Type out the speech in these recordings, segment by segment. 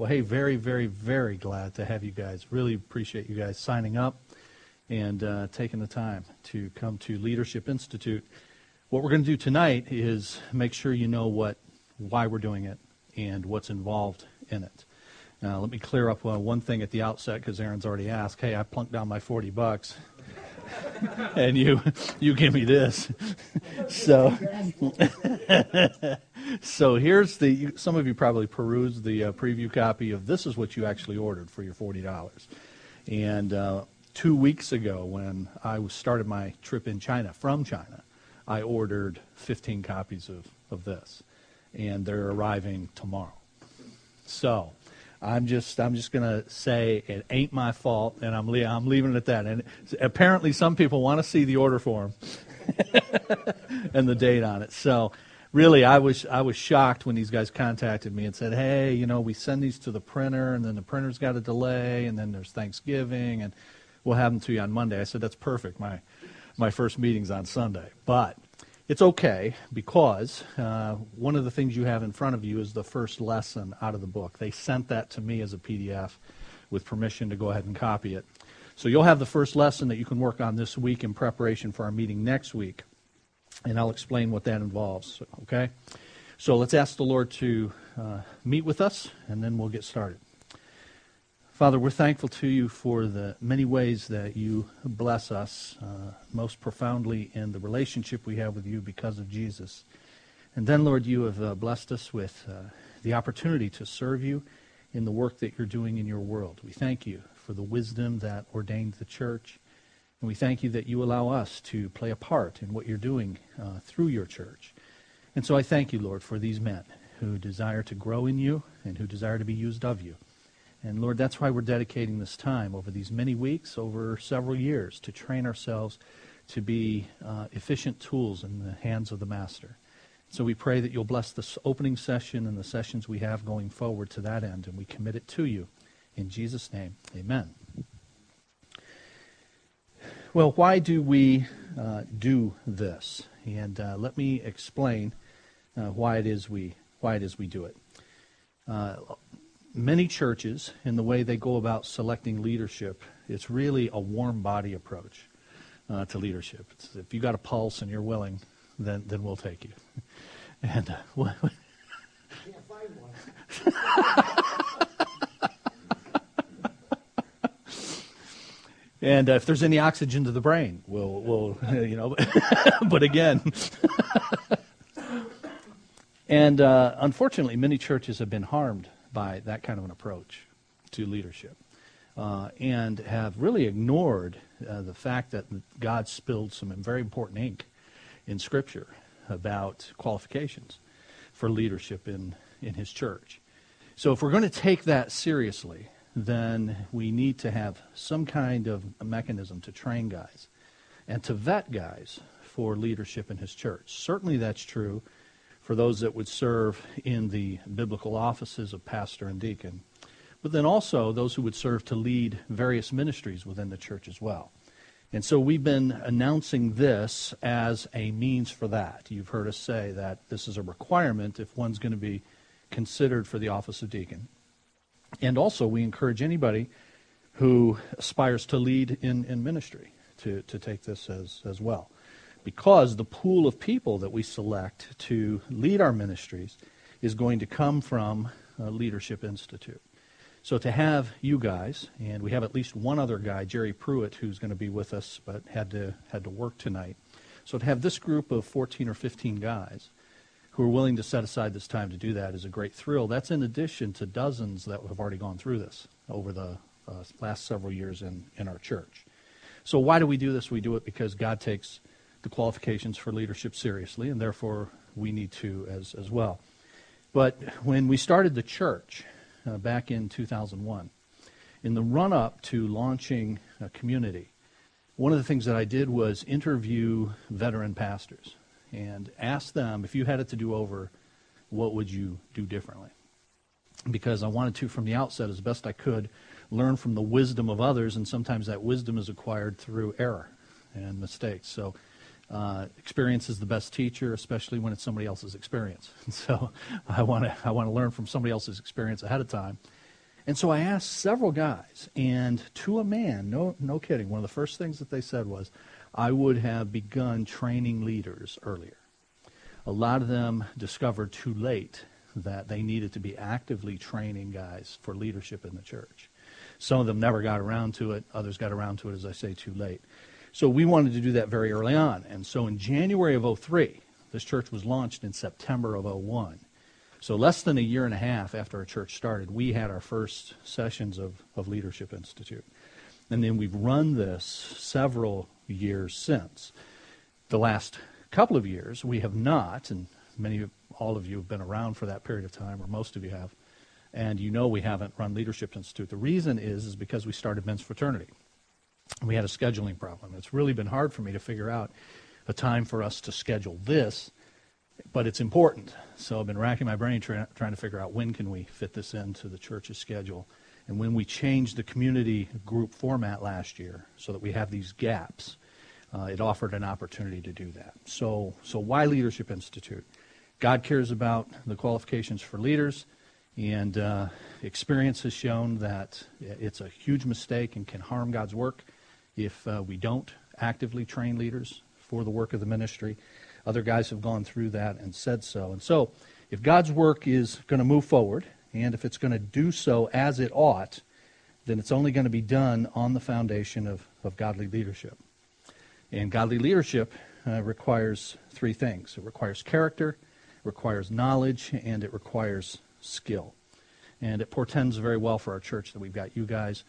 Well, hey, very, very, very glad to have you guys. Really appreciate you guys signing up and uh, taking the time to come to Leadership Institute. What we're going to do tonight is make sure you know what, why we're doing it, and what's involved in it. Now, let me clear up uh, one thing at the outset because Aaron's already asked. Hey, I plunked down my 40 bucks. and you you give me this. so so here's the some of you probably perused the uh, preview copy of this is what you actually ordered for your forty dollars. And uh, two weeks ago, when I started my trip in China from China, I ordered 15 copies of, of this, and they're arriving tomorrow. So I'm just I'm just to say it ain't my fault, and I'm le- I'm leaving it at that. And apparently, some people want to see the order form and the date on it. So, really, I was I was shocked when these guys contacted me and said, "Hey, you know, we send these to the printer, and then the printer's got a delay, and then there's Thanksgiving, and we'll have them to you on Monday." I said, "That's perfect. My my first meeting's on Sunday, but." It's okay because uh, one of the things you have in front of you is the first lesson out of the book. They sent that to me as a PDF with permission to go ahead and copy it. So you'll have the first lesson that you can work on this week in preparation for our meeting next week. And I'll explain what that involves. Okay? So let's ask the Lord to uh, meet with us, and then we'll get started. Father, we're thankful to you for the many ways that you bless us, uh, most profoundly in the relationship we have with you because of Jesus. And then, Lord, you have uh, blessed us with uh, the opportunity to serve you in the work that you're doing in your world. We thank you for the wisdom that ordained the church. And we thank you that you allow us to play a part in what you're doing uh, through your church. And so I thank you, Lord, for these men who desire to grow in you and who desire to be used of you. And Lord, that's why we're dedicating this time over these many weeks, over several years, to train ourselves to be uh, efficient tools in the hands of the Master. So we pray that you'll bless this opening session and the sessions we have going forward to that end, and we commit it to you. In Jesus' name, amen. Well, why do we uh, do this? And uh, let me explain uh, why it is we why it is we do it. Uh, many churches, in the way they go about selecting leadership, it's really a warm body approach uh, to leadership. It's, if you got a pulse and you're willing, then then we'll take you. And uh, what, Can't find one. and if there's any oxygen to the brain, we'll we'll you know. but again. and uh, unfortunately, many churches have been harmed by that kind of an approach to leadership uh, and have really ignored uh, the fact that God spilled some very important ink in Scripture about qualifications for leadership in, in His church. So, if we're going to take that seriously, then we need to have some kind of a mechanism to train guys and to vet guys for leadership in His church. Certainly, that's true for those that would serve in the biblical offices of pastor and deacon, but then also those who would serve to lead various ministries within the church as well. And so we've been announcing this as a means for that. You've heard us say that this is a requirement if one's going to be considered for the office of deacon. And also, we encourage anybody who aspires to lead in, in ministry to, to take this as, as well because the pool of people that we select to lead our ministries is going to come from a Leadership Institute. So to have you guys, and we have at least one other guy, Jerry Pruitt, who's going to be with us, but had to had to work tonight. So to have this group of 14 or 15 guys who are willing to set aside this time to do that is a great thrill. That's in addition to dozens that have already gone through this over the uh, last several years in, in our church. So why do we do this? We do it because God takes the qualifications for leadership seriously, and therefore we need to as, as well. But when we started the church uh, back in 2001, in the run up to launching a community, one of the things that I did was interview veteran pastors and ask them if you had it to do over, what would you do differently? Because I wanted to, from the outset, as best I could, learn from the wisdom of others, and sometimes that wisdom is acquired through error and mistakes. So uh, experience is the best teacher, especially when it's somebody else's experience. so I want to I want to learn from somebody else's experience ahead of time, And so I asked several guys, and to a man, no, no kidding, one of the first things that they said was, I would have begun training leaders earlier. A lot of them discovered too late that they needed to be actively training guys for leadership in the church. Some of them never got around to it. Others got around to it, as I say, too late. So we wanted to do that very early on. And so in January of 03, this church was launched in September of 01. So less than a year and a half after our church started, we had our first sessions of, of Leadership Institute. And then we've run this several years since. The last couple of years, we have not, and many of all of you have been around for that period of time, or most of you have, and you know we haven't run Leadership Institute. The reason is is because we started men's fraternity. We had a scheduling problem. It's really been hard for me to figure out a time for us to schedule this, but it's important. So I've been racking my brain try, trying to figure out when can we fit this into the church's schedule. And when we changed the community group format last year so that we have these gaps, uh, it offered an opportunity to do that. So, so why Leadership Institute? God cares about the qualifications for leaders, and uh, experience has shown that it's a huge mistake and can harm God's work if uh, we don't actively train leaders for the work of the ministry. Other guys have gone through that and said so. And so, if God's work is going to move forward, and if it's going to do so as it ought, then it's only going to be done on the foundation of, of godly leadership. And godly leadership uh, requires three things it requires character, it requires knowledge, and it requires skill. And it portends very well for our church that we've got you guys,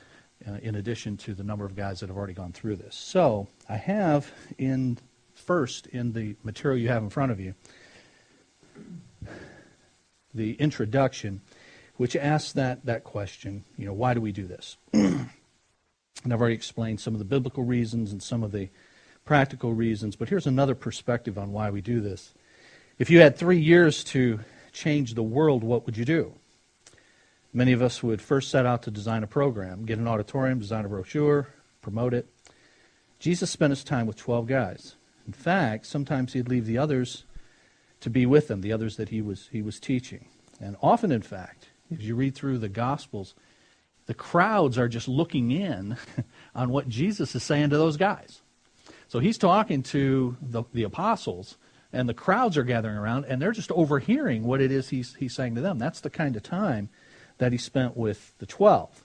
uh, in addition to the number of guys that have already gone through this. So I have in first in the material you have in front of you the introduction which asks that, that question, you know, why do we do this? and I've already explained some of the biblical reasons and some of the practical reasons, but here's another perspective on why we do this. If you had three years to change the world, what would you do? Many of us would first set out to design a program, get an auditorium, design a brochure, promote it. Jesus spent his time with 12 guys. In fact, sometimes he'd leave the others to be with him, the others that he was, he was teaching. And often, in fact, as you read through the Gospels, the crowds are just looking in on what Jesus is saying to those guys. So he's talking to the, the apostles, and the crowds are gathering around, and they're just overhearing what it is he's, he's saying to them. That's the kind of time that he spent with the 12.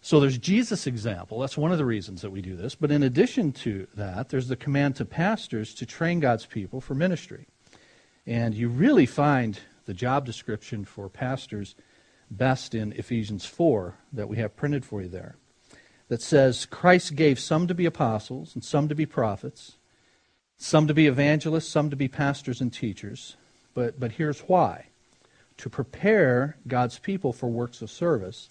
So there's Jesus' example. That's one of the reasons that we do this. But in addition to that, there's the command to pastors to train God's people for ministry. And you really find the job description for pastors best in Ephesians 4 that we have printed for you there. That says, Christ gave some to be apostles, and some to be prophets, some to be evangelists, some to be pastors and teachers. But, but here's why to prepare God's people for works of service,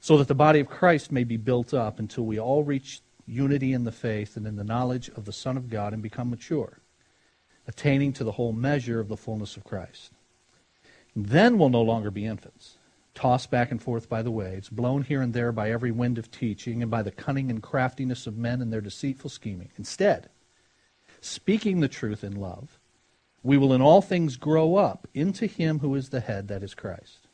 so that the body of Christ may be built up until we all reach unity in the faith and in the knowledge of the Son of God and become mature, attaining to the whole measure of the fullness of Christ. Then we'll no longer be infants tossed back and forth by the waves, blown here and there by every wind of teaching, and by the cunning and craftiness of men and their deceitful scheming. Instead, speaking the truth in love, we will in all things grow up into him who is the head, that is Christ.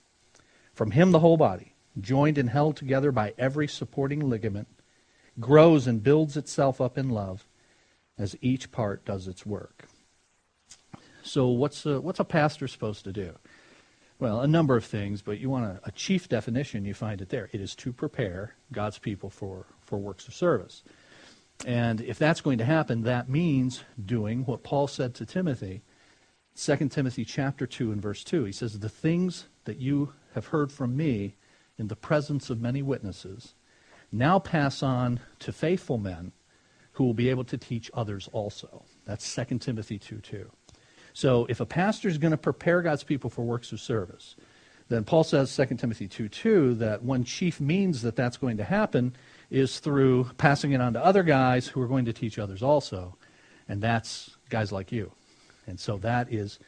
From him the whole body, joined and held together by every supporting ligament, grows and builds itself up in love as each part does its work. So what's a, what's a pastor supposed to do? Well, a number of things, but you want a, a, chief definition, you find it there. It is to prepare God's people for, for works of service. And if that's going to happen, that means doing what Paul said to Timothy, 2 Timothy chapter 2 and verse 2. He says, The things that you have heard from me in the presence of many witnesses, now pass on to faithful men who will be able to teach others also. That's 2 Timothy 2 2. So if a pastor is going to prepare God's people for works of service, then Paul says, 2 Timothy 2 2, that one chief means that that's going to happen is through passing it on to other guys who are going to teach others also. And that's guys like you. And so that is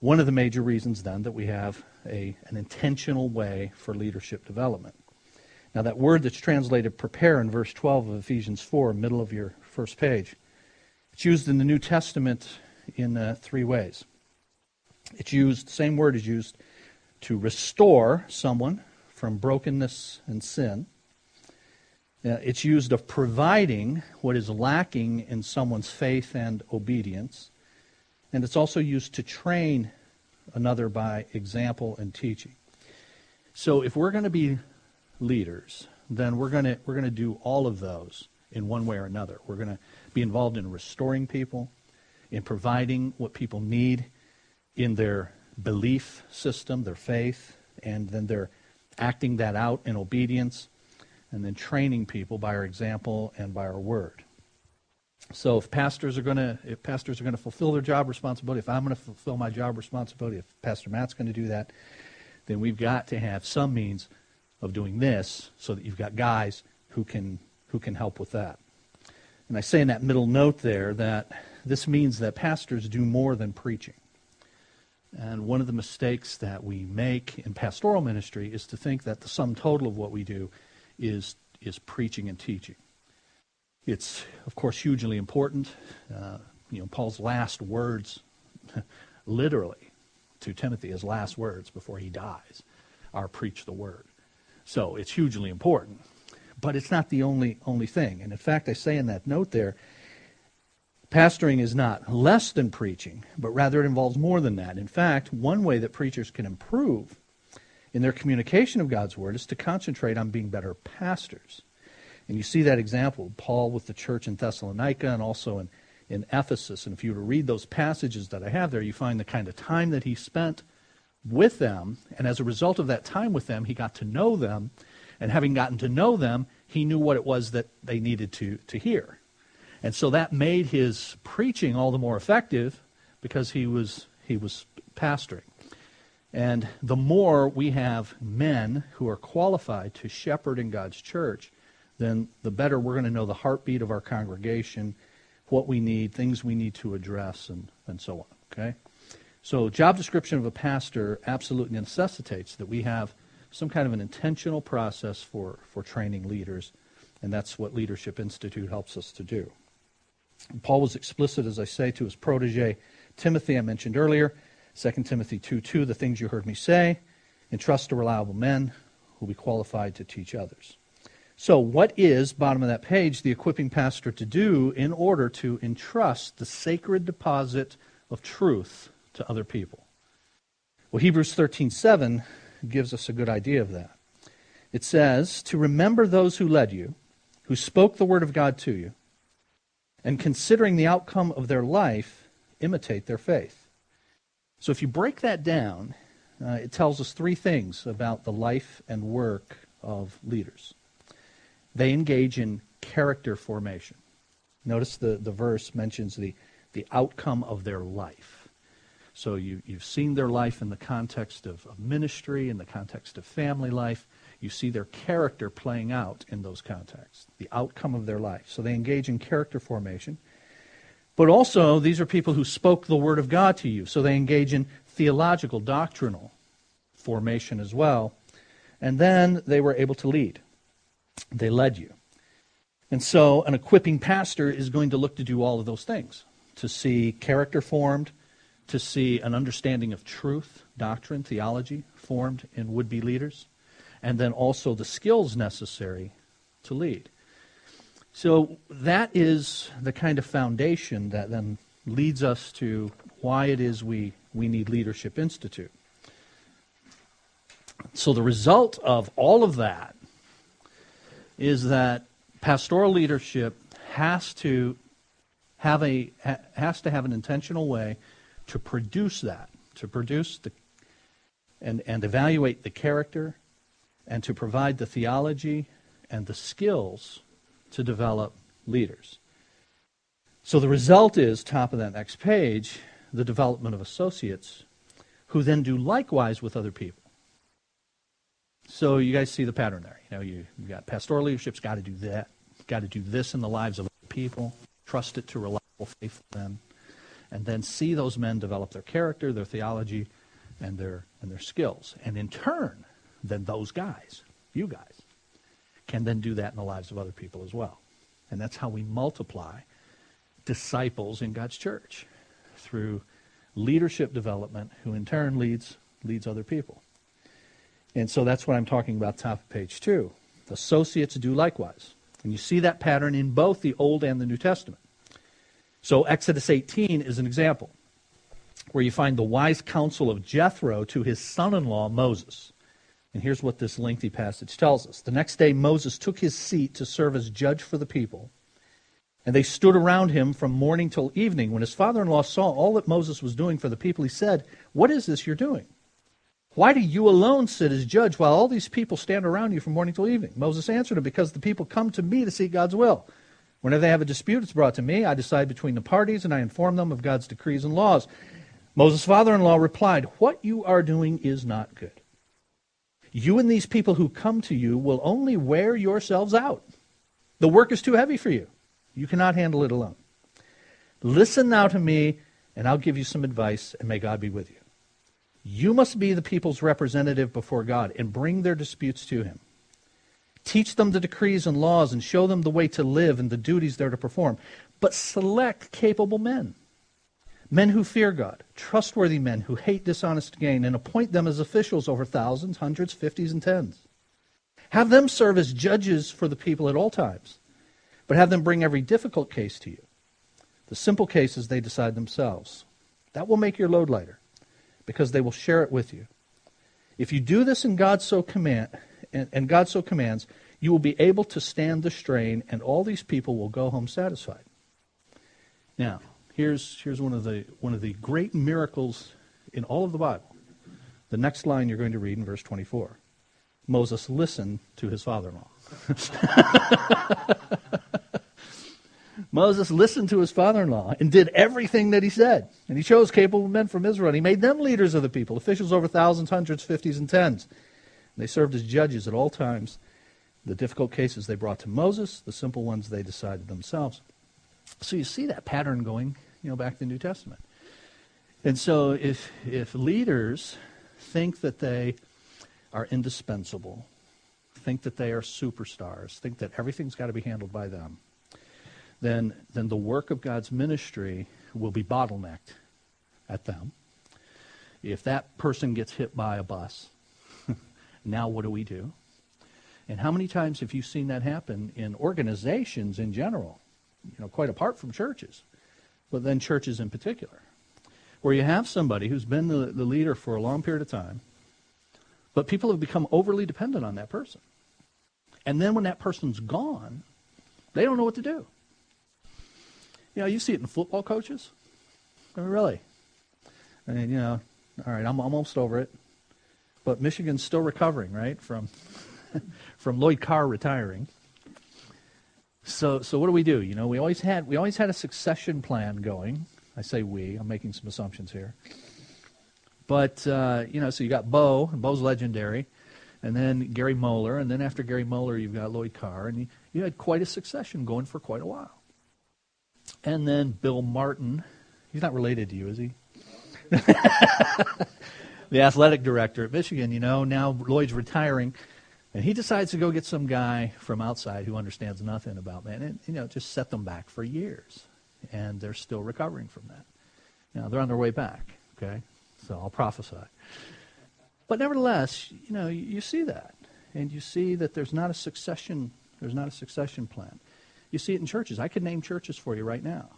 one of the major reasons then that we have a, an intentional way for leadership development. Now, that word that's translated prepare in verse 12 of Ephesians 4, middle of your first page, it's used in the New Testament in uh, three ways. It's used, the same word is used to restore someone from brokenness and sin. Uh, it's used of providing what is lacking in someone's faith and obedience. And it's also used to train another by example and teaching. So if we're going to be leaders, then we're going to we're going to do all of those in one way or another. We're going to be involved in restoring people, in providing what people need in their belief system, their faith, and then they're acting that out in obedience, and then training people by our example and by our word. So if pastors are going to if pastors are going to fulfill their job responsibility, if I'm going to fulfill my job responsibility, if Pastor Matt's going to do that, then we've got to have some means of doing this so that you've got guys who can who can help with that. And I say in that middle note there that this means that pastors do more than preaching. And one of the mistakes that we make in pastoral ministry is to think that the sum total of what we do is, is preaching and teaching. It's, of course, hugely important. Uh, you know, Paul's last words, literally, to Timothy, his last words before he dies, are preach the word. So it's hugely important. But it's not the only, only thing. And in fact, I say in that note there, pastoring is not less than preaching, but rather it involves more than that. In fact, one way that preachers can improve in their communication of God's word is to concentrate on being better pastors. And you see that example, Paul with the church in Thessalonica and also in, in Ephesus. And if you were to read those passages that I have there, you find the kind of time that he spent with them. And as a result of that time with them, he got to know them. And having gotten to know them, he knew what it was that they needed to, to hear. And so that made his preaching all the more effective because he was, he was pastoring. And the more we have men who are qualified to shepherd in God's church, then the better we're going to know the heartbeat of our congregation, what we need, things we need to address, and, and so on. Okay? So, job description of a pastor absolutely necessitates that we have some kind of an intentional process for, for training leaders, and that's what Leadership Institute helps us to do. Paul was explicit, as I say, to his protege Timothy, I mentioned earlier, 2 Timothy 2 2, the things you heard me say, entrust to reliable men who will be qualified to teach others. So, what is, bottom of that page, the equipping pastor to do in order to entrust the sacred deposit of truth to other people? Well, Hebrews 13:7 gives us a good idea of that. It says, "To remember those who led you, who spoke the word of God to you, and considering the outcome of their life, imitate their faith." So if you break that down, uh, it tells us three things about the life and work of leaders. They engage in character formation. Notice the, the verse mentions the, the outcome of their life. So you, you've seen their life in the context of, of ministry, in the context of family life. You see their character playing out in those contexts, the outcome of their life. So they engage in character formation. But also, these are people who spoke the Word of God to you. So they engage in theological, doctrinal formation as well. And then they were able to lead. They led you. And so an equipping pastor is going to look to do all of those things to see character formed, to see an understanding of truth, doctrine, theology formed in would be leaders, and then also the skills necessary to lead. So that is the kind of foundation that then leads us to why it is we, we need Leadership Institute. So the result of all of that is that pastoral leadership has to have a has to have an intentional way to produce that, to produce the and, and evaluate the character and to provide the theology and the skills to develop leaders. So the result is, top of that next page, the development of associates who then do likewise with other people. So you guys see the pattern there. You know, you, you got pastoral leadership's got to do that, got to do this in the lives of people, trust it to reliable, faithful men, and then see those men develop their character, their theology, and their and their skills. And in turn, then those guys, you guys, can then do that in the lives of other people as well. And that's how we multiply disciples in God's church through leadership development who in turn leads leads other people. And so that's what I'm talking about, top of page two. Associates do likewise. And you see that pattern in both the Old and the New Testament. So Exodus 18 is an example where you find the wise counsel of Jethro to his son in law, Moses. And here's what this lengthy passage tells us. The next day, Moses took his seat to serve as judge for the people. And they stood around him from morning till evening. When his father in law saw all that Moses was doing for the people, he said, What is this you're doing? Why do you alone sit as judge while all these people stand around you from morning till evening? Moses answered him, Because the people come to me to seek God's will. Whenever they have a dispute, it's brought to me. I decide between the parties, and I inform them of God's decrees and laws. Moses' father in law replied, What you are doing is not good. You and these people who come to you will only wear yourselves out. The work is too heavy for you. You cannot handle it alone. Listen now to me, and I'll give you some advice, and may God be with you. You must be the people's representative before God and bring their disputes to Him. Teach them the decrees and laws and show them the way to live and the duties they're to perform. But select capable men Men who fear God, trustworthy men who hate dishonest gain, and appoint them as officials over thousands, hundreds, fifties, and tens. Have them serve as judges for the people at all times, but have them bring every difficult case to you. The simple cases they decide themselves. That will make your load lighter, because they will share it with you. If you do this and God so command and, and God so commands, you will be able to stand the strain, and all these people will go home satisfied. Now, Here's, here's one, of the, one of the great miracles in all of the Bible. The next line you're going to read in verse 24. Moses listened to his father in law. Moses listened to his father in law and did everything that he said. And he chose capable men from Israel. And he made them leaders of the people, officials over thousands, hundreds, fifties, and tens. And they served as judges at all times. The difficult cases they brought to Moses, the simple ones they decided themselves. So you see that pattern going you know, back to the New Testament. And so if, if leaders think that they are indispensable, think that they are superstars, think that everything's got to be handled by them, then, then the work of God's ministry will be bottlenecked at them. If that person gets hit by a bus, now what do we do? And how many times have you seen that happen in organizations in general, you know, quite apart from churches? But then churches in particular, where you have somebody who's been the, the leader for a long period of time, but people have become overly dependent on that person. And then when that person's gone, they don't know what to do. You know, you see it in football coaches. I mean, really. I mean, you know, all right, I'm almost over it. But Michigan's still recovering, right, from from Lloyd Carr retiring. So, so what do we do? You know, we always had we always had a succession plan going. I say we. I'm making some assumptions here. But uh, you know, so you got Bo. and Bo's legendary, and then Gary Moeller, and then after Gary Moeller, you've got Lloyd Carr, and you, you had quite a succession going for quite a while. And then Bill Martin. He's not related to you, is he? the athletic director at Michigan. You know, now Lloyd's retiring. And he decides to go get some guy from outside who understands nothing about man, and you know, just set them back for years, and they're still recovering from that. Now they're on their way back. Okay, so I'll prophesy. But nevertheless, you know, you see that, and you see that there's not a succession. There's not a succession plan. You see it in churches. I could name churches for you right now,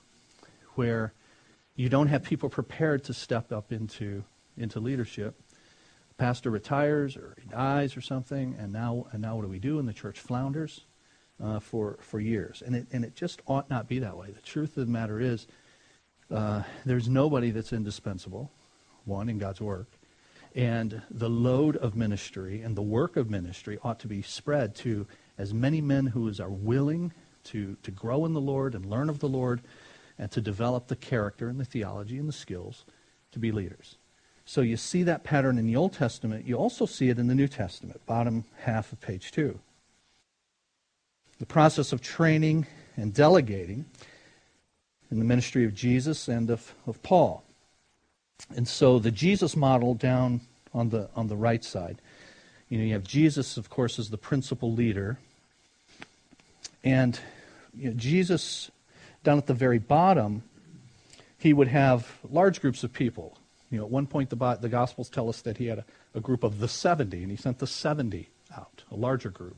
where you don't have people prepared to step up into into leadership pastor retires or he dies or something, and now and now what do we do? And the church flounders uh, for for years, and it and it just ought not be that way. The truth of the matter is, uh, there's nobody that's indispensable, one in God's work, and the load of ministry and the work of ministry ought to be spread to as many men who are willing to to grow in the Lord and learn of the Lord, and to develop the character and the theology and the skills to be leaders. So you see that pattern in the Old Testament. You also see it in the New Testament, bottom half of page 2. The process of training and delegating in the ministry of Jesus and of, of Paul. And so the Jesus model down on the, on the right side. You know, you have Jesus, of course, as the principal leader. And you know, Jesus, down at the very bottom, he would have large groups of people You know, at one point, the, the Gospels tell us that he had a, a group of the 70, and he sent the 70 out, a larger group.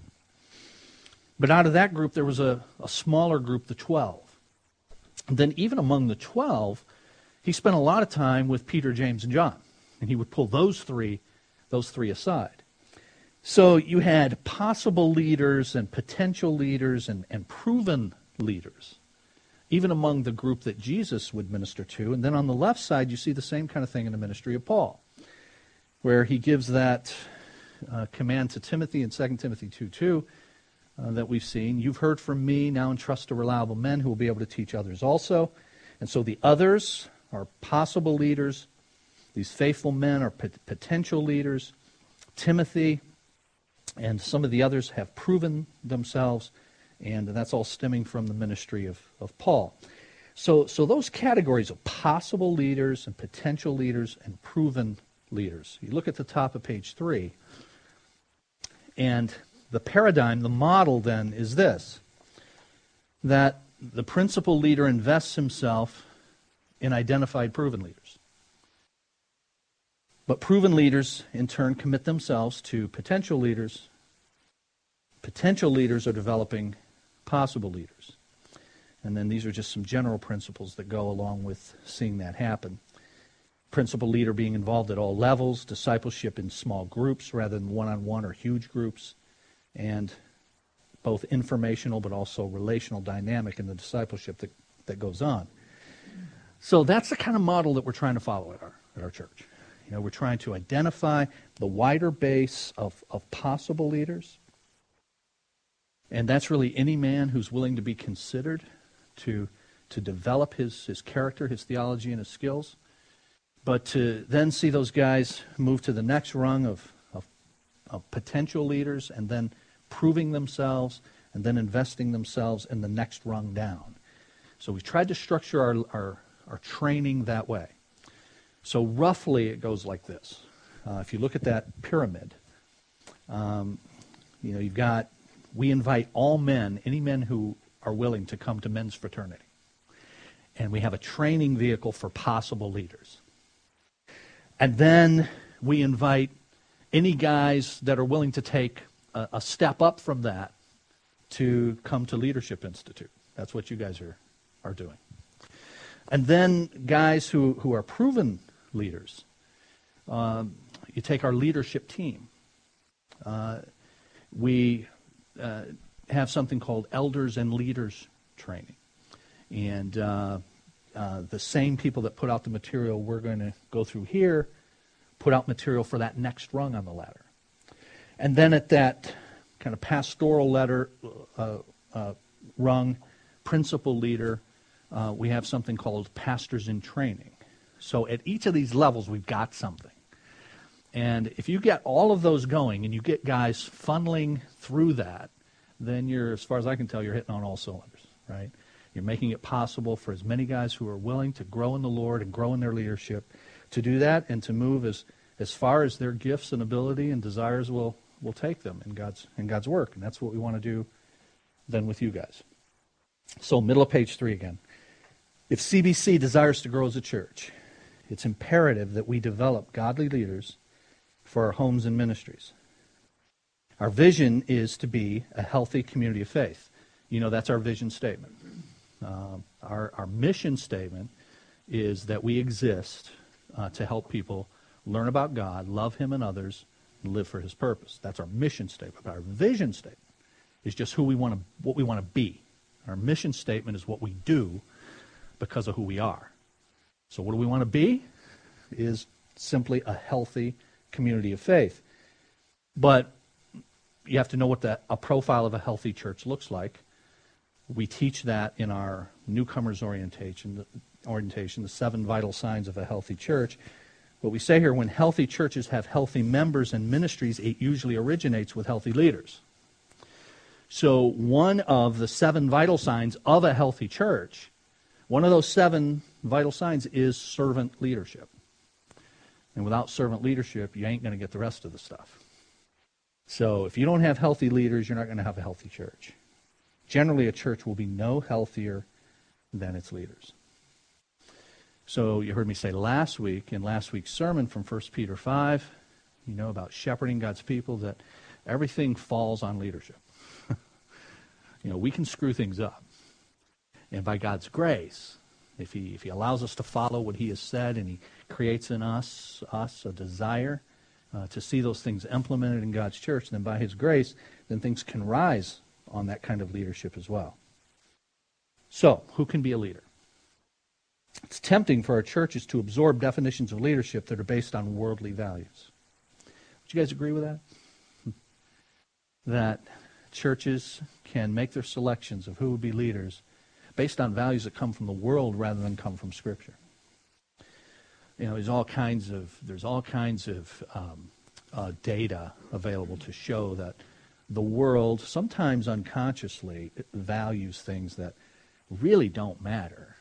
But out of that group, there was a, a smaller group, the 12. And then, even among the 12, he spent a lot of time with Peter, James, and John. And he would pull those three, those three aside. So you had possible leaders and potential leaders and, and proven leaders, even among the group that Jesus would minister to. And then on the left side, you see the same kind of thing in the ministry of Paul, where he gives that uh, command to Timothy in 2 Timothy 2 2 uh, that we've seen. You've heard from me, now entrust to reliable men who will be able to teach others also. And so the others are possible leaders. These faithful men are potential leaders. Timothy and some of the others have proven themselves, and that's all stemming from the ministry of, of Paul. So, so those categories of possible leaders and potential leaders and proven leaders. You look at the top of page three, and the paradigm, the model then is this that the principal leader invests himself in identified proven leaders. But proven leaders, in turn, commit themselves to potential leaders. Potential leaders are developing possible leaders. And then these are just some general principles that go along with seeing that happen. Principal leader being involved at all levels, discipleship in small groups rather than one on one or huge groups, and both informational but also relational dynamic in the discipleship that, that goes on. So that's the kind of model that we're trying to follow at our, at our church. You know, we're trying to identify the wider base of, of possible leaders. And that's really any man who's willing to be considered to, to develop his, his character, his theology, and his skills. But to then see those guys move to the next rung of, of, of potential leaders and then proving themselves and then investing themselves in the next rung down. So we tried to structure our, our, our training that way. So roughly, it goes like this. Uh, if you look at that pyramid, um, you know, you've got, we invite all men, any men who are willing to come to men's fraternity. And we have a training vehicle for possible leaders. And then we invite any guys that are willing to take a, a step up from that to come to Leadership Institute. That's what you guys are, are doing. And then guys who, who are proven leaders. Um, you take our leadership team. Uh, we uh, have something called elders and leaders training. And uh, uh, the same people that put out the material we're going to go through here put out material for that next rung on the ladder. And then at that kind of pastoral letter uh, uh, rung, principal leader, we have something called pastors in training. So at each of these levels, we've got something. And if you get all of those going and you get guys funneling through that, then you're, as far as I can tell, you're hitting on all cylinders, right? You're making it possible for as many guys who are willing to grow in the Lord and grow in their leadership to do that and to move as, as far as their gifts and ability and desires will, will take them in God's, in God's work. And that's what we want to do then with you guys. So, middle of page three again. If CBC desires to grow as a church, it's imperative that we develop godly leaders for our homes and ministries. Our vision is to be a healthy community of faith. You know, that's our vision statement. Uh, our, our mission statement is that we exist uh, to help people learn about God, love Him and others, and live for His purpose. That's our mission statement. But our vision statement is just who we want to, what we want to be. Our mission statement is what we do because of who we are. So, what do we want to be? Is simply a healthy community of faith. But you have to know what the, a profile of a healthy church looks like. We teach that in our newcomers orientation, orientation, the seven vital signs of a healthy church. What we say here, when healthy churches have healthy members and ministries, it usually originates with healthy leaders. So, one of the seven vital signs of a healthy church, one of those seven vital signs is servant leadership. And without servant leadership, you ain't going to get the rest of the stuff. So if you don't have healthy leaders, you're not going to have a healthy church. Generally, a church will be no healthier than its leaders. So you heard me say last week, in last week's sermon from 1 Peter 5, you know, about shepherding God's people, that everything falls on leadership. you know, we can screw things up. And by God's grace, if he, if he allows us to follow what he has said and he creates in us, us a desire uh, to see those things implemented in God's church, And then by his grace, then things can rise on that kind of leadership as well. So, who can be a leader? It's tempting for our churches to absorb definitions of leadership that are based on worldly values. Would you guys agree with that? That churches can make their selections of who would be leaders based on values that come from the world rather than come from Scripture. You know, there's all kinds of there's all kinds of um, uh, data available to show that the world sometimes unconsciously values things that really don't matter,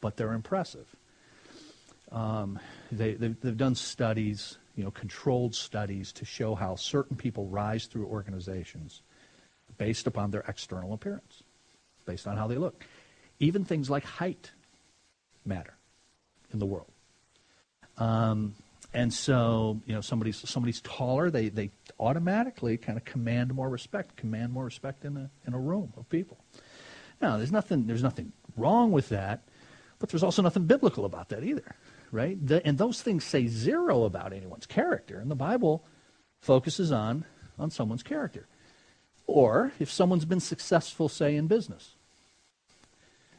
but they're impressive. Um, they, they've, they've done studies, you know, controlled studies to show how certain people rise through organizations based upon their external appearance, based on how they look. Even things like height matter in the world. Um, and so, you know, somebody's somebody's taller, they, they automatically kind of command more respect, command more respect in a in a room of people. Now, there's nothing there's nothing wrong with that, but there's also nothing biblical about that either, right? The, and those things say zero about anyone's character, and the Bible focuses on on someone's character. Or if someone's been successful, say in business,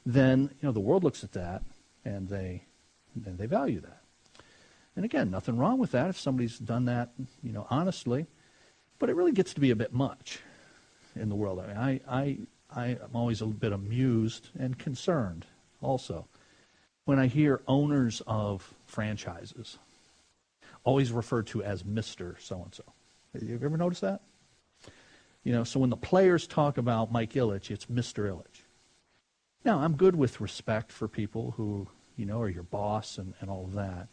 then you know the world looks at that and they and they value that. And again, nothing wrong with that if somebody's done that, you know, honestly. But it really gets to be a bit much in the world. I mean, I, I, I am always a bit amused and concerned also when I hear owners of franchises always referred to as Mr. So-and-so. Have you ever noticed that? You know, so when the players talk about Mike Ilitch, it's Mr. Ilitch. Now, I'm good with respect for people who, you know, are your boss and, and all of that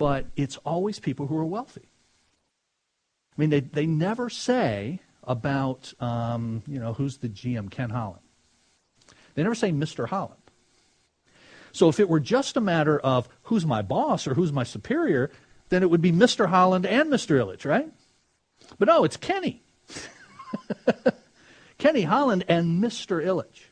but it's always people who are wealthy. I mean, they, they never say about, um, you know, who's the GM, Ken Holland. They never say Mr. Holland. So if it were just a matter of who's my boss or who's my superior, then it would be Mr. Holland and Mr. Ilitch, right? But no, it's Kenny. Kenny Holland and Mr. Ilitch.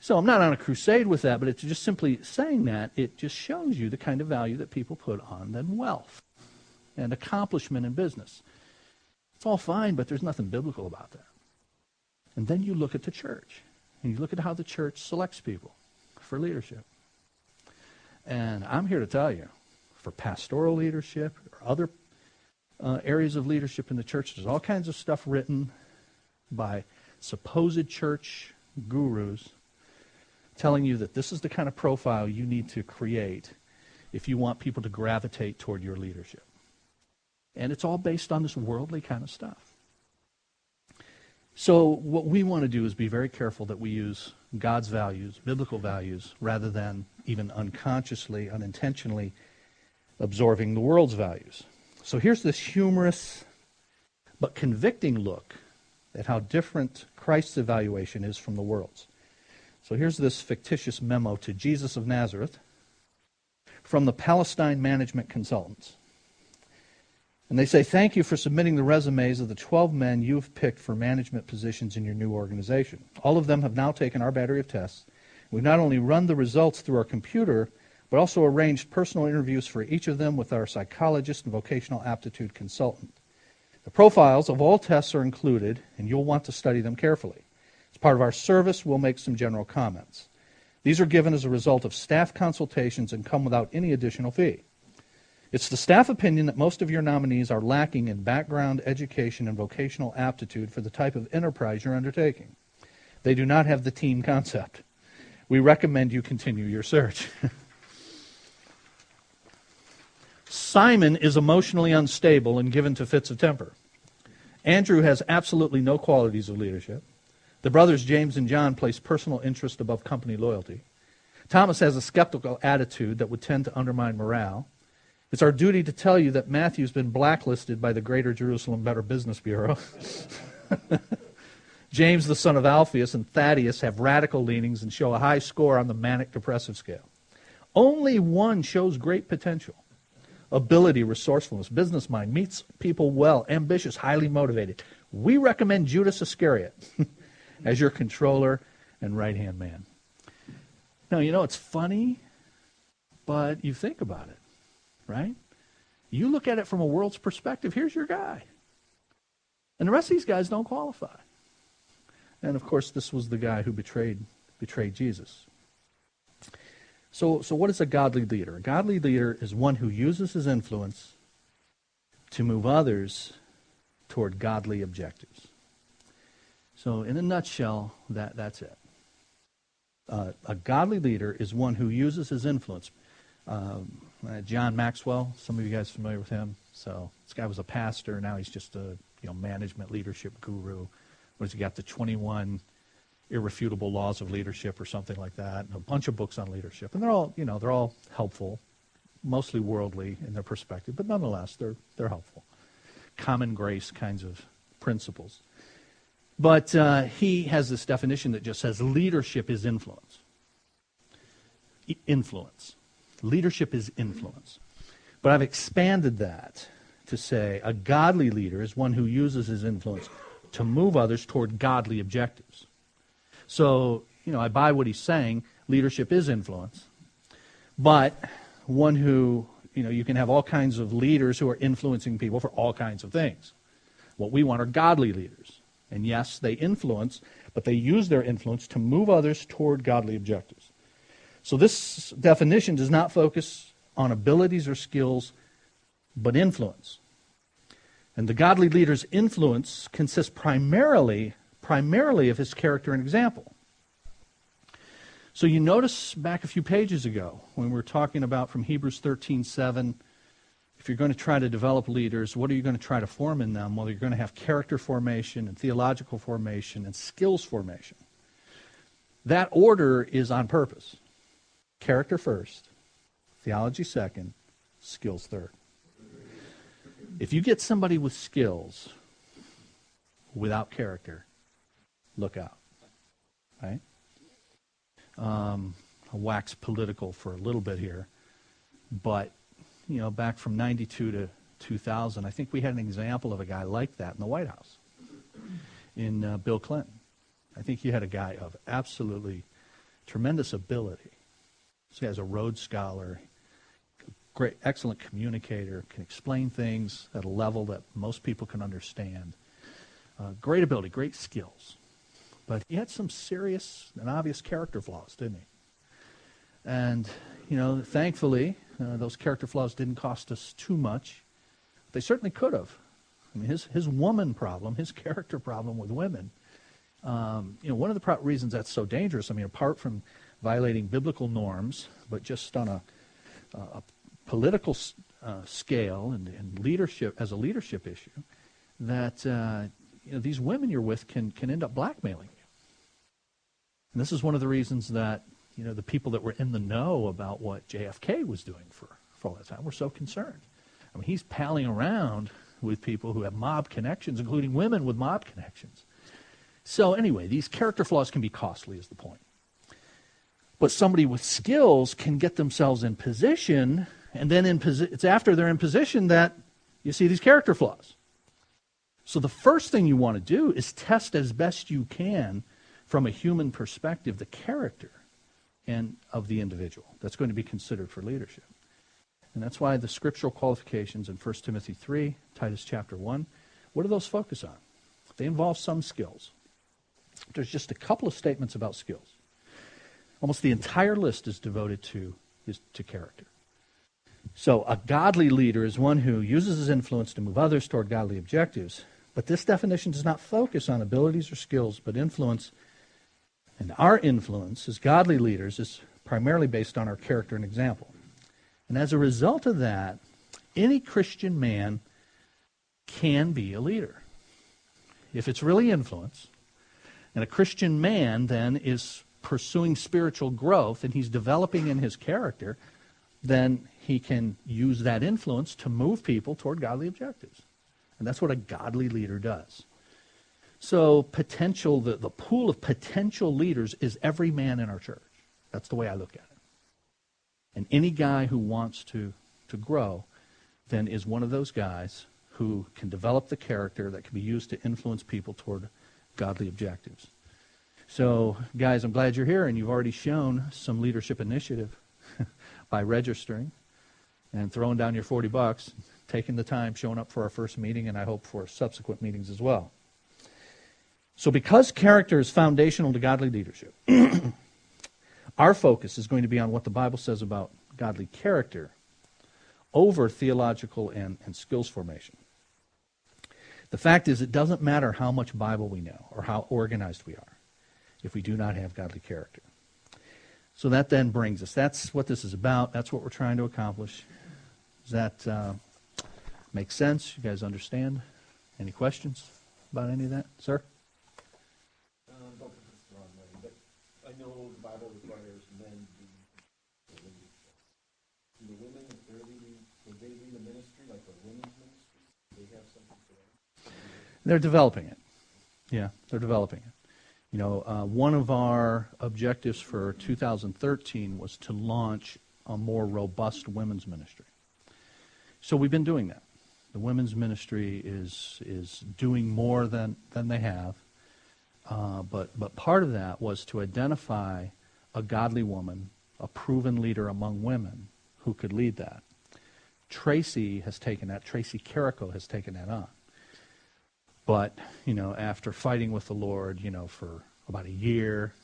So I'm not on a crusade with that, but it's just simply saying that. It just shows you the kind of value that people put on then wealth and accomplishment in business. It's all fine, but there's nothing biblical about that. And then you look at the church, and you look at how the church selects people for leadership. And I'm here to tell you, for pastoral leadership or other uh, areas of leadership in the church, there's all kinds of stuff written by supposed church gurus telling you that this is the kind of profile you need to create if you want people to gravitate toward your leadership. And it's all based on this worldly kind of stuff. So, what we want to do is be very careful that we use God's values, biblical values, rather than even unconsciously, unintentionally absorbing the world's values. So, here's this humorous but convicting look at how different Christ's evaluation is from the world's. So here's this fictitious memo to Jesus of Nazareth from the Palestine Management Consultants. And they say, Thank you for submitting the resumes of the 12 men you've picked for management positions in your new organization. All of them have now taken our battery of tests. We've not only run the results through our computer, but also arranged personal interviews for each of them with our psychologist and vocational aptitude consultant. The profiles of all tests are included, and you'll want to study them carefully. As part of our service, we'll make some general comments. These are given as a result of staff consultations and come without any additional fee. It's the staff opinion that most of your nominees are lacking in background, education, and vocational aptitude for the type of enterprise you're undertaking. They do not have the team concept. We recommend you continue your search. Simon is emotionally unstable and given to fits of temper. Andrew has absolutely no qualities of leadership. The brothers James and John place personal interest above company loyalty. Thomas has a skeptical attitude that would tend to undermine morale. It's our duty to tell you that Matthew's been blacklisted by the Greater Jerusalem Better Business Bureau. James, the son of Alphaeus, and Thaddeus have radical leanings and show a high score on the manic depressive scale. Only one shows great potential. Ability, resourcefulness, business mind, meets people well, ambitious, highly motivated. We recommend Judas Iscariot as your controller and right hand man. Now, you know, it's funny, but you think about it, right? You look at it from a world's perspective, here's your guy. And the rest of these guys don't qualify. And of course, this was the guy who betrayed, betrayed Jesus. So, so what is a godly leader? A godly leader is one who uses his influence to move others toward godly objectives. So, in a nutshell, that, that's it. Uh, a godly leader is one who uses his influence. Um, uh, John Maxwell, some of you guys familiar with him. So this guy was a pastor. Now he's just a you know management leadership guru. What has he got? The 21 irrefutable laws of leadership or something like that, and a bunch of books on leadership. And they're all, you know, they're all helpful, mostly worldly in their perspective, but nonetheless, they're, they're helpful. Common grace kinds of principles. But uh, he has this definition that just says leadership is influence. influence. Leadership is influence. But I've expanded that to say a godly leader is one who uses his influence to move others toward godly objectives. So, you know, I buy what he's saying. Leadership is influence. But one who, you know, you can have all kinds of leaders who are influencing people for all kinds of things. What we want are godly leaders. And yes, they influence, but they use their influence to move others toward godly objectives. So this definition does not focus on abilities or skills, but influence. And the godly leader's influence consists primarily primarily of his character and example. So you notice back a few pages ago when we were talking about from Hebrews 13:7 if you're going to try to develop leaders, what are you going to try to form in them? Well, you're going to have character formation and theological formation and skills formation. That order is on purpose. Character first, theology second, skills third. If you get somebody with skills without character, look out. Right? Um, I'll wax political for a little bit here, but you know, back from '92 to 2000, I think we had an example of a guy like that in the White House, in uh, Bill Clinton. I think you had a guy of absolutely tremendous ability. So he has a Rhodes Scholar, great, excellent communicator, can explain things at a level that most people can understand. Uh, great ability, great skills. But he had some serious and obvious character flaws, didn't he? And, you know, thankfully, uh, those character flaws didn't cost us too much. They certainly could have. I mean, his, his woman problem, his character problem with women, um, you know, one of the pro- reasons that's so dangerous, I mean, apart from violating biblical norms, but just on a, a political uh, scale and, and, leadership, as a leadership issue, that uh, you know, these women you're with can, can end up blackmailing you. and this is one of the reasons that you know the people that were in the know about what JFK was doing for, for all that time were so concerned. I mean, he's palling around with people who have mob connections, including women with mob connections. So anyway, these character flaws can be costly, is the point. But somebody with skills can get themselves in position, and then in posi- it's after they're in position that you see these character flaws. So the first thing you want to do is test as best you can from a human perspective, the character and of the individual that's going to be considered for leadership. And that's why the scriptural qualifications in 1 Timothy 3, Titus chapter 1, what do those focus on? They involve some skills. There's just a couple of statements about skills. Almost the entire list is devoted to, is, to character. So a godly leader is one who uses his influence to move others toward godly objectives. But this definition does not focus on abilities or skills, but influence and our influence as godly leaders is primarily based on our character and example. And as a result of that, any Christian man can be a leader. If it's really influence, and a Christian man then is pursuing spiritual growth and he's developing in his character, then he can use that influence to move people toward godly objectives. And that's what a godly leader does. So potential, the, the pool of potential leaders is every man in our church. That's the way I look at it. And any guy who wants to, to grow then is one of those guys who can develop the character that can be used to influence people toward godly objectives. So, guys, I'm glad you're here, and you've already shown some leadership initiative by registering and throwing down your 40 bucks, taking the time, showing up for our first meeting, and I hope for subsequent meetings as well. So, because character is foundational to godly leadership, our focus is going to be on what the Bible says about godly character over theological and, and skills formation. The fact is, it doesn't matter how much Bible we know or how organized we are if we do not have godly character. So that then brings us. That's what this is about. That's what we're trying to accomplish. Does that uh, make sense? You guys understand? Any questions about any of that, sir? Um, don't put this the wrong way, but I know the Bible requires men to be the lead. Do the women, if they're leading, would they lead a ministry like a women's ministry? Do they have something for that? They're developing it. Yeah, they're developing it. You know, uh, one of our objectives for 2013 was to launch a more robust women's ministry. So we've been doing that. The women's ministry is is doing more than than they have, uh, but but part of that was to identify a godly woman, a proven leader among women who could lead that. Tracy has taken that. Tracy Carrico has taken that on. But, you know, after fighting with the Lord, you know, for about a year,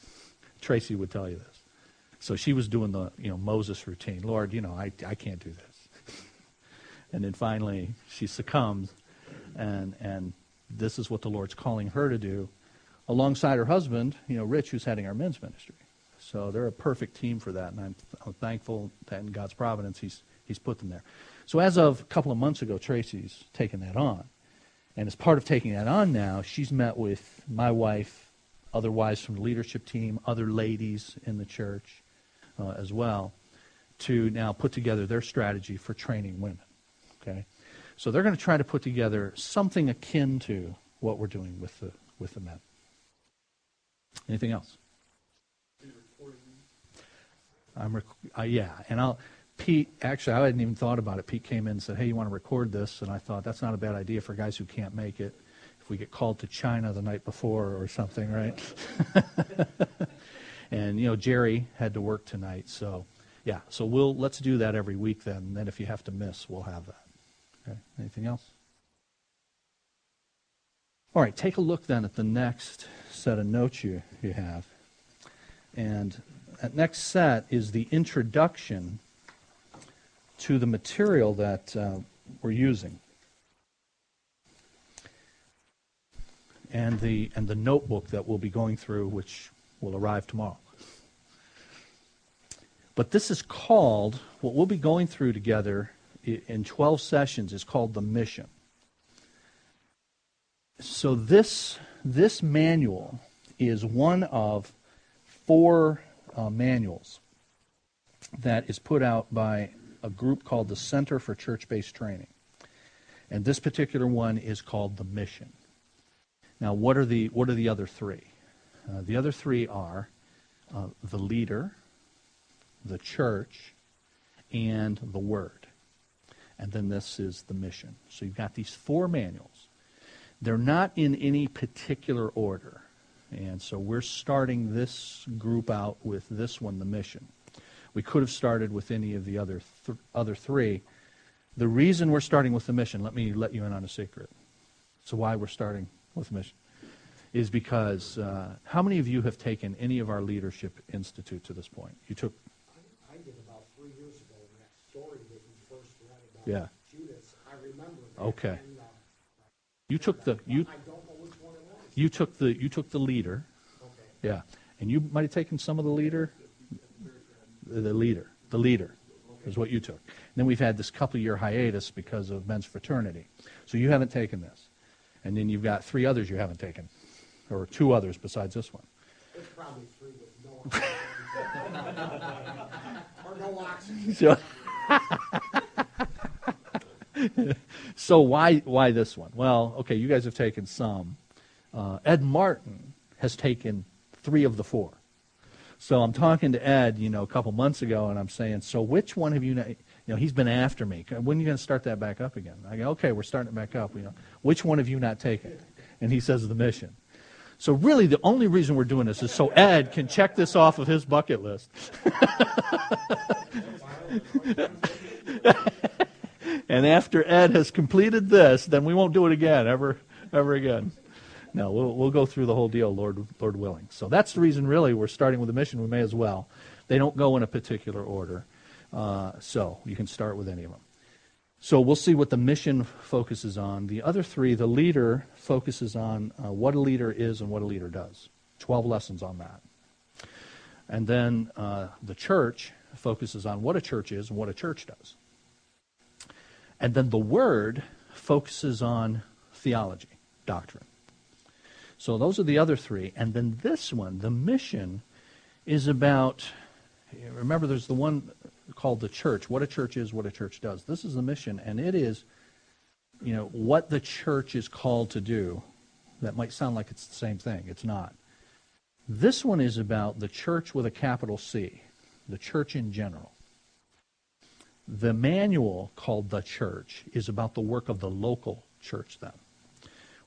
Tracy would tell you this. So she was doing the, you know, Moses routine. Lord, you know, I, I can't do this. and then finally she succumbs, and, and this is what the Lord's calling her to do alongside her husband, you know, Rich, who's heading our men's ministry. So they're a perfect team for that, and I'm, I'm thankful that in God's providence he's, he's put them there. So as of a couple of months ago, Tracy's taken that on. And as part of taking that on now, she's met with my wife, other wives from the leadership team, other ladies in the church uh, as well, to now put together their strategy for training women. Okay, so they're going to try to put together something akin to what we're doing with the with the men. Anything else? I'm rec- uh, yeah, and I'll Pete, actually, I hadn't even thought about it. Pete came in and said, hey, you want to record this? And I thought, that's not a bad idea for guys who can't make it. If we get called to China the night before or something, right? and, you know, Jerry had to work tonight. So, yeah, so we'll, let's do that every week then. And then if you have to miss, we'll have that. Okay, anything else? All right, take a look then at the next set of notes you, you have. And that next set is the introduction to the material that uh, we're using. And the, and the notebook that we'll be going through, which will arrive tomorrow. But this is called, what we'll be going through together in 12 sessions is called the mission. So this, this manual is one of four uh, manuals that is put out by a group called the Center for Church Based Training. And this particular one is called the Mission. Now, what are the, what are the other three? Uh, the other three are uh, the leader, the church, and the word. And then this is the mission. So you've got these four manuals. They're not in any particular order. And so we're starting this group out with this one, the mission. We could have started with any of the other th- other three. The reason we're starting with the mission, let me let you in on a secret. So why we're starting with the mission is because uh, how many of you have taken any of our leadership institute to this point? You took. I, I did about three years ago in that story that you first read about yeah. Judas. I remember that. Okay. And, uh, you took the you. I don't know which one it was. You took the you took the leader. Okay. Yeah, and you might have taken some of the leader the leader. The leader is what you took. And then we've had this couple year hiatus because of men's fraternity. So you haven't taken this. And then you've got three others you haven't taken, or two others besides this one. It's probably three with no oxygen. or no oxygen. So, so why why this one? Well, okay, you guys have taken some. Uh, Ed Martin has taken three of the four. So I'm talking to Ed, you know, a couple months ago, and I'm saying, so which one have you, you know, he's been after me. When are you going to start that back up again? I go, okay, we're starting it back up. You know, which one have you not taken? And he says the mission. So really, the only reason we're doing this is so Ed can check this off of his bucket list. and after Ed has completed this, then we won't do it again ever, ever again. No, we'll, we'll go through the whole deal, Lord, Lord willing. So that's the reason, really, we're starting with the mission. We may as well. They don't go in a particular order, uh, so you can start with any of them. So we'll see what the mission focuses on. The other three, the leader focuses on uh, what a leader is and what a leader does. Twelve lessons on that. And then uh, the church focuses on what a church is and what a church does. And then the word focuses on theology, doctrine. So those are the other three. And then this one, the mission, is about remember there's the one called the church, what a church is, what a church does. This is the mission, and it is, you know, what the church is called to do. That might sound like it's the same thing. It's not. This one is about the church with a capital C, the church in general. The manual called The Church is about the work of the local church then.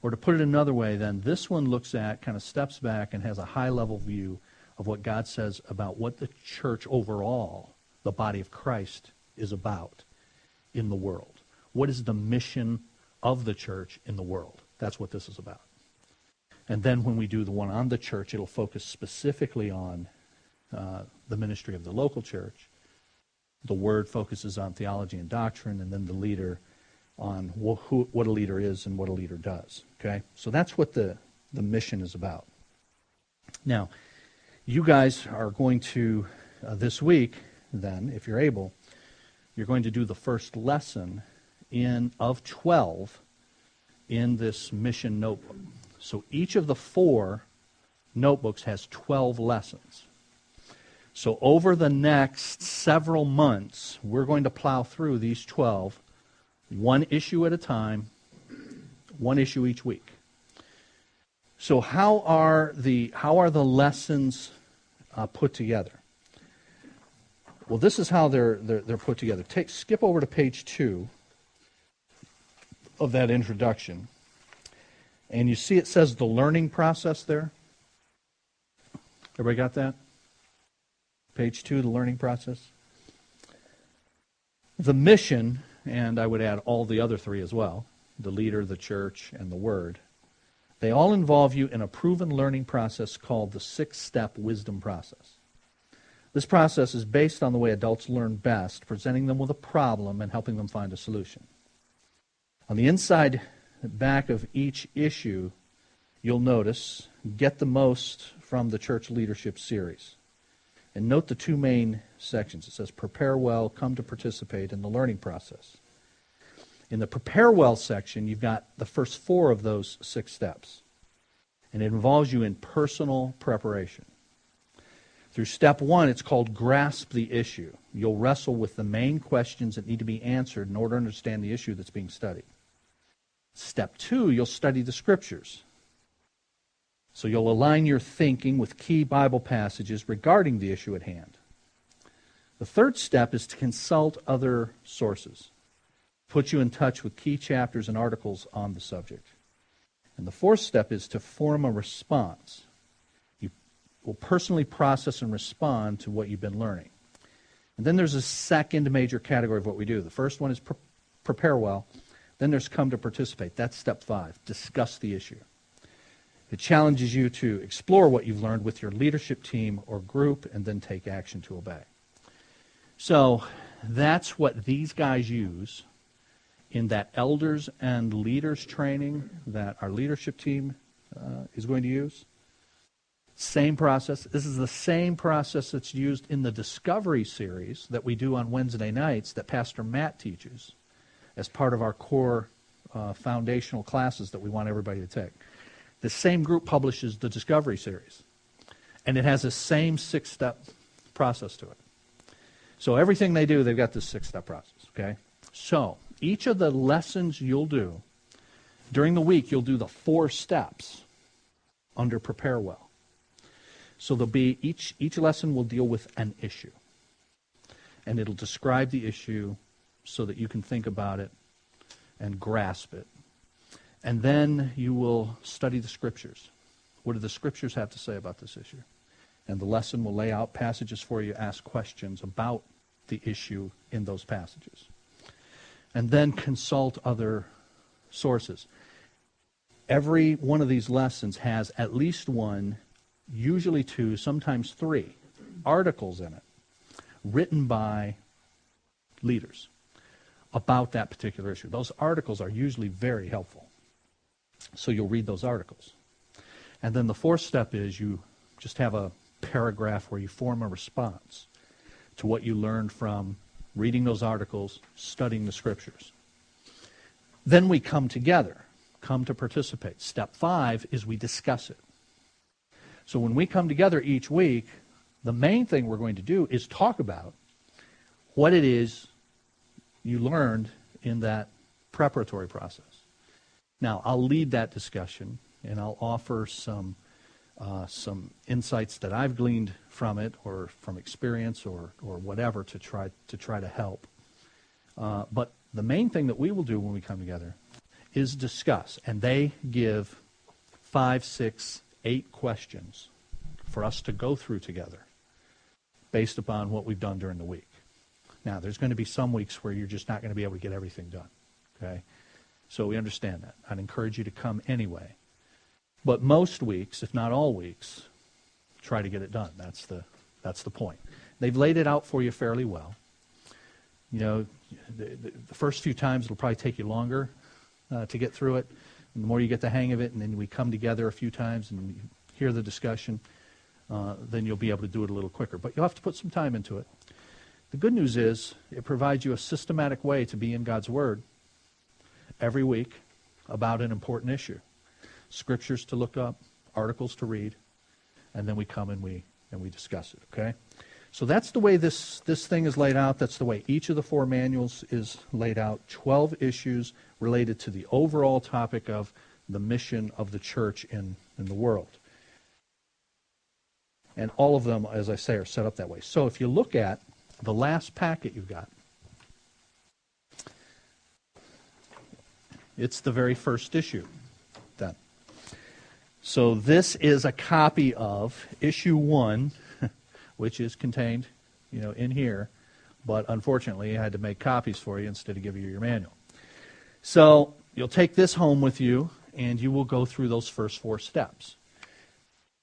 Or to put it another way, then, this one looks at, kind of steps back and has a high level view of what God says about what the church overall, the body of Christ, is about in the world. What is the mission of the church in the world? That's what this is about. And then when we do the one on the church, it'll focus specifically on uh, the ministry of the local church the word focuses on theology and doctrine, and then the leader on wh- who, what a leader is and what a leader does. Okay? So that's what the, the mission is about. Now, you guys are going to, uh, this week, then, if you're able, you're going to do the first lesson in of 12 in this mission notebook. So each of the four notebooks has 12 lessons. So, over the next several months, we're going to plow through these 12, one issue at a time, one issue each week. So, how are the, how are the lessons uh, put together? Well, this is how they're, they're, they're put together. Take, skip over to page two of that introduction. And you see it says the learning process there. Everybody got that? Page two, the learning process. The mission, and I would add all the other three as well the leader, the church, and the word they all involve you in a proven learning process called the six step wisdom process. This process is based on the way adults learn best, presenting them with a problem and helping them find a solution. On the inside back of each issue, you'll notice get the most from the church leadership series. And note the two main sections. It says prepare well, come to participate in the learning process. In the prepare well section, you've got the first four of those six steps. And it involves you in personal preparation. Through step one, it's called grasp the issue. You'll wrestle with the main questions that need to be answered in order to understand the issue that's being studied. Step two, you'll study the scriptures. So you'll align your thinking with key Bible passages regarding the issue at hand. The third step is to consult other sources, put you in touch with key chapters and articles on the subject. And the fourth step is to form a response. You will personally process and respond to what you've been learning. And then there's a second major category of what we do. The first one is pre- prepare well. Then there's come to participate. That's step five. Discuss the issue. It challenges you to explore what you've learned with your leadership team or group and then take action to obey. So that's what these guys use in that elders and leaders training that our leadership team uh, is going to use. Same process. This is the same process that's used in the Discovery series that we do on Wednesday nights that Pastor Matt teaches as part of our core uh, foundational classes that we want everybody to take. The same group publishes the Discovery series, and it has the same six step process to it. So everything they do, they've got this six step process, okay? So each of the lessons you'll do during the week, you'll do the four steps under Prepare Well. So there'll be each each lesson will deal with an issue. And it'll describe the issue so that you can think about it and grasp it. And then you will study the scriptures. What do the scriptures have to say about this issue? And the lesson will lay out passages for you, ask questions about the issue in those passages. And then consult other sources. Every one of these lessons has at least one, usually two, sometimes three articles in it written by leaders about that particular issue. Those articles are usually very helpful. So you'll read those articles. And then the fourth step is you just have a paragraph where you form a response to what you learned from reading those articles, studying the scriptures. Then we come together, come to participate. Step five is we discuss it. So when we come together each week, the main thing we're going to do is talk about what it is you learned in that preparatory process. Now, I'll lead that discussion and I'll offer some uh, some insights that I've gleaned from it or from experience or, or whatever to try to try to help. Uh, but the main thing that we will do when we come together is discuss, and they give five, six, eight questions for us to go through together based upon what we've done during the week. Now, there's going to be some weeks where you're just not going to be able to get everything done. Okay? So we understand that. I'd encourage you to come anyway. But most weeks, if not all weeks, try to get it done. That's the, that's the point. They've laid it out for you fairly well. You know, the, the, first few times it'll probably take you longer uh, to get through it. And the more you get the hang of it, and then we come together a few times and hear the discussion, uh, then you'll be able to do it a little quicker. But you'll have to put some time into it. The good news is it provides you a systematic way to be in God's Word every week about an important issue. Scriptures to look up, articles to read, and then we come and we and we discuss it, okay? So that's the way this, this thing is laid out. That's the way each of the four manuals is laid out. 12 issues related to the overall topic of the mission of the church in, in the world. And all of them, as I say, are set up that way. So if you look at the last packet you've got, it's the very first issue then. So this is a copy of issue one, which is contained, you know, in here. But unfortunately, I had to make copies for you instead of giving you your manual. So you'll take this home with you, and you will go through those first four steps.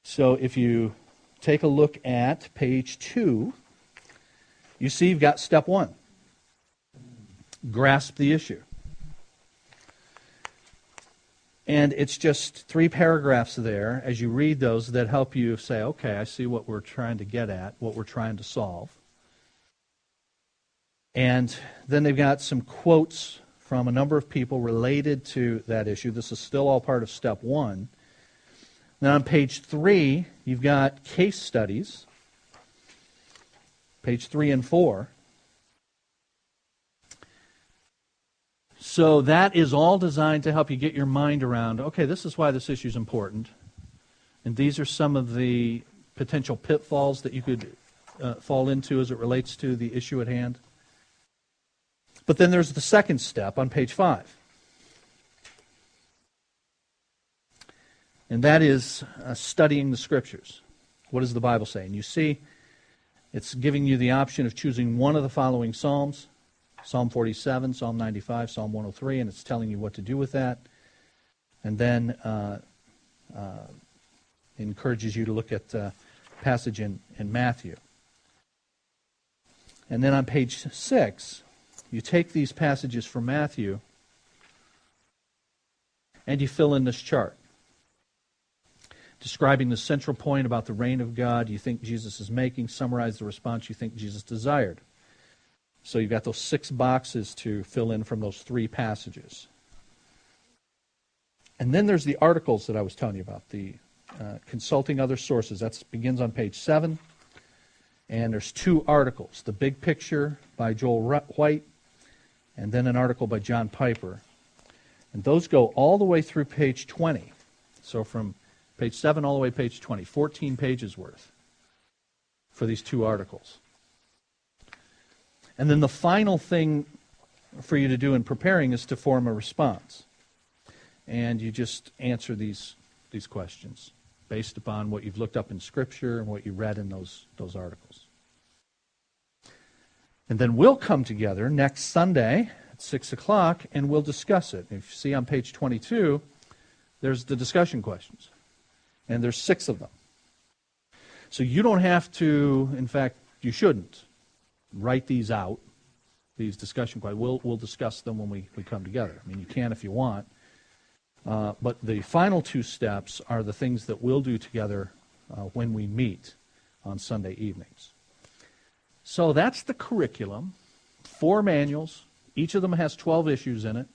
So if you take a look at page two, you see you've got step one grasp the issue. And it's just three paragraphs there as you read those that help you say, okay, I see what we're trying to get at, what we're trying to solve. And then they've got some quotes from a number of people related to that issue. This is still all part of step one. Then on page three, you've got case studies, page three and four. So that is all designed to help you get your mind around okay, this is why this issue is important. And these are some of the potential pitfalls that you could uh, fall into as it relates to the issue at hand. But then there's the second step on page 5. And that is uh, studying the scriptures. What does the Bible say? And you see, it's giving you the option of choosing one of the following Psalms Psalm 47, Psalm 95, Psalm 103, and it's telling you what to do with that. And then uh, uh, encourages you to look at the passage in, in Matthew. And then on page 6, you take these passages from Matthew and you fill in this chart describing the central point about the reign of God you think Jesus is making, summarize the response you think Jesus desired. So you've got those six boxes to fill in from those three passages. And then there's the articles that I was telling you about, the uh, consulting other sources. That begins on page 7. And there's two articles the big picture by Joel White, and then an article by John Piper. And those go all the way through page 20. So from Page 7 all the way to page 20. 14 pages worth for these two articles. And then the final thing for you to do in preparing is to form a response. And you just answer these, these questions based upon what you've looked up in Scripture and what you read in those, those articles. And then we'll come together next Sunday at 6 o'clock and we'll discuss it. If you see on page 22, there's the discussion questions. And there's six of them. So you don't have to, in fact, you shouldn't write these out, these discussion questions. We'll, we'll discuss them when we, we come together. I mean, you can if you want. Uh, but the final two steps are the things that we'll do together uh, when we meet on Sunday evenings. So that's the curriculum. Four manuals. Each of them has 12 issues in it.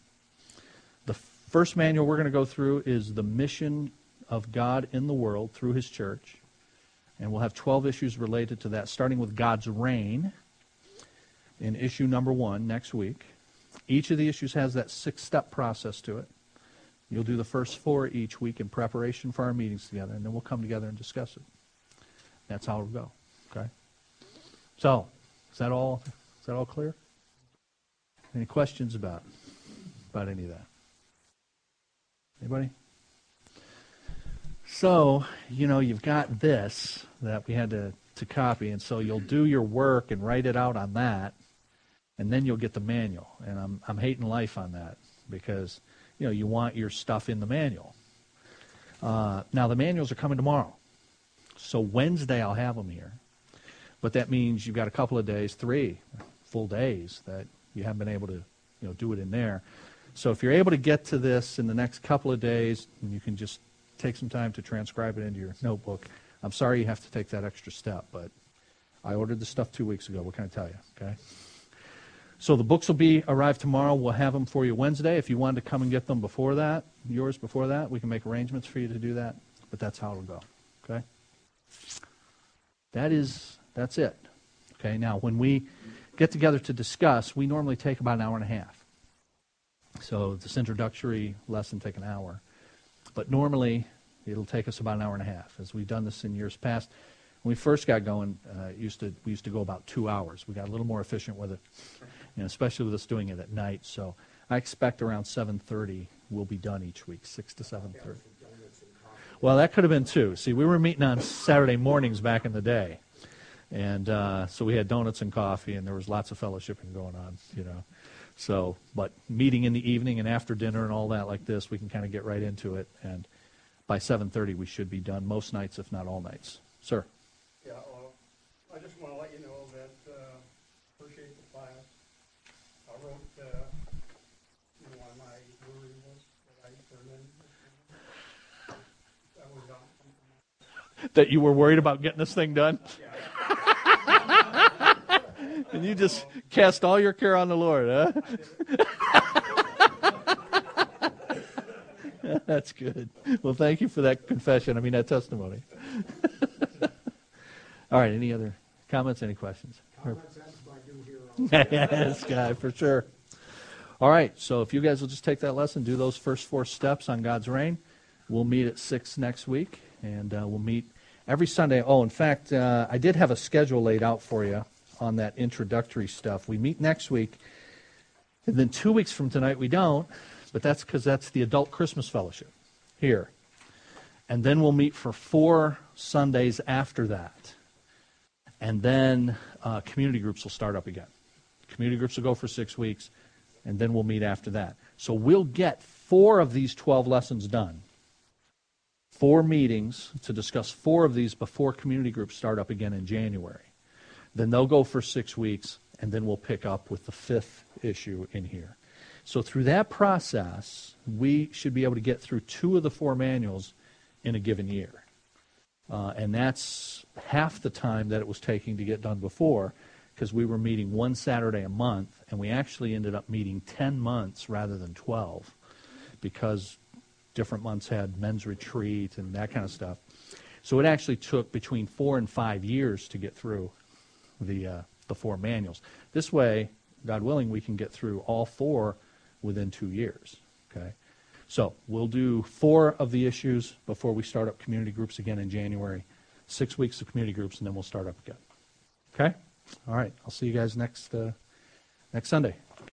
The first manual we're going to go through is the mission of God in the world through his church. And we'll have 12 issues related to that, starting with God's reign in issue number one next week. Each of the issues has that six step process to it. You'll do the first four each week in preparation for our meetings together, and then we'll come together and discuss it. That's how it'll go. Okay? So, is that all is that all clear? Any questions about about any of that? Anybody? So, you know, you've got this that we had to, to copy, and so you'll do your work and write it out on that, and then you'll get the manual. And I'm, I'm hating life on that because, you know, you want your stuff in the manual. Uh, now, the manuals are coming tomorrow. So Wednesday I'll have them here. But that means you've got a couple of days, three full days, that you haven't been able to, you know, do it in there. So if you're able to get to this in the next couple of days, and you can just take some time to transcribe it into your notebook. I'm sorry you have to take that extra step, but I ordered the stuff two weeks ago. What can I tell you? Okay. So the books will be arrive tomorrow. We'll have them for you Wednesday. If you wanted to come and get them before that, yours before that, we can make arrangements for you to do that. But that's how it'll go. Okay. That is that's it. Okay. Now when we get together to discuss, we normally take about an hour and a half. So this introductory lesson take an hour. But normally, it'll take us about an hour and a half. As we've done this in years past, when we first got going, uh, used to we used to go about two hours. We got a little more efficient with it, and especially with us doing it at night. So I expect around 7:30 we'll be done each week, six to 7:30. Well, that could have been too. See, we were meeting on Saturday mornings back in the day, and uh, so we had donuts and coffee, and there was lots of fellowshipping going on, you know. So, but meeting in the evening and after dinner and all that like this, we can kind of get right into it. And by 7:30, we should be done most nights, if not all nights. Sir. Yeah, well, I just want to let you know that uh, appreciate the class. I wrote, uh, you know, on my worry list that I turned in. That was on. That you were worried about getting this thing done? and you just cast all your care on the Lord, huh? That's good. Well, thank you for that confession. I mean, that testimony. all right, any other comments, any questions? Yes, guy, for sure. All right, so if you guys will just take that lesson, do those first four steps on God's reign. We'll meet at 6 next week, and uh, we'll meet every Sunday. Oh, in fact, uh, I did have a schedule laid out for you on that introductory stuff. We meet next week, and then two weeks from tonight we don't, but that's because that's the adult Christmas fellowship here. And then we'll meet for four Sundays after that. And then uh, community groups will start up again. Community groups will go for six weeks, and then we'll meet after that. So we'll get four of these 12 lessons done. Four meetings to discuss four of these before community groups start up again in January. Then they'll go for six weeks, and then we'll pick up with the fifth issue in here. So through that process, we should be able to get through two of the four manuals in a given year. Uh, and that's half the time that it was taking to get done before, because we were meeting one Saturday a month, and we actually ended up meeting 10 months rather than 12, because different months had men's retreat and that kind of stuff. So it actually took between four and five years to get through the, uh, the four manuals. This way, God willing, we can get through all four within two years. Okay? So we'll do four of the issues before we start up community groups again in January. Six weeks of community groups, and then we'll start up again. Okay? All right. I'll see you guys next uh, next Sunday.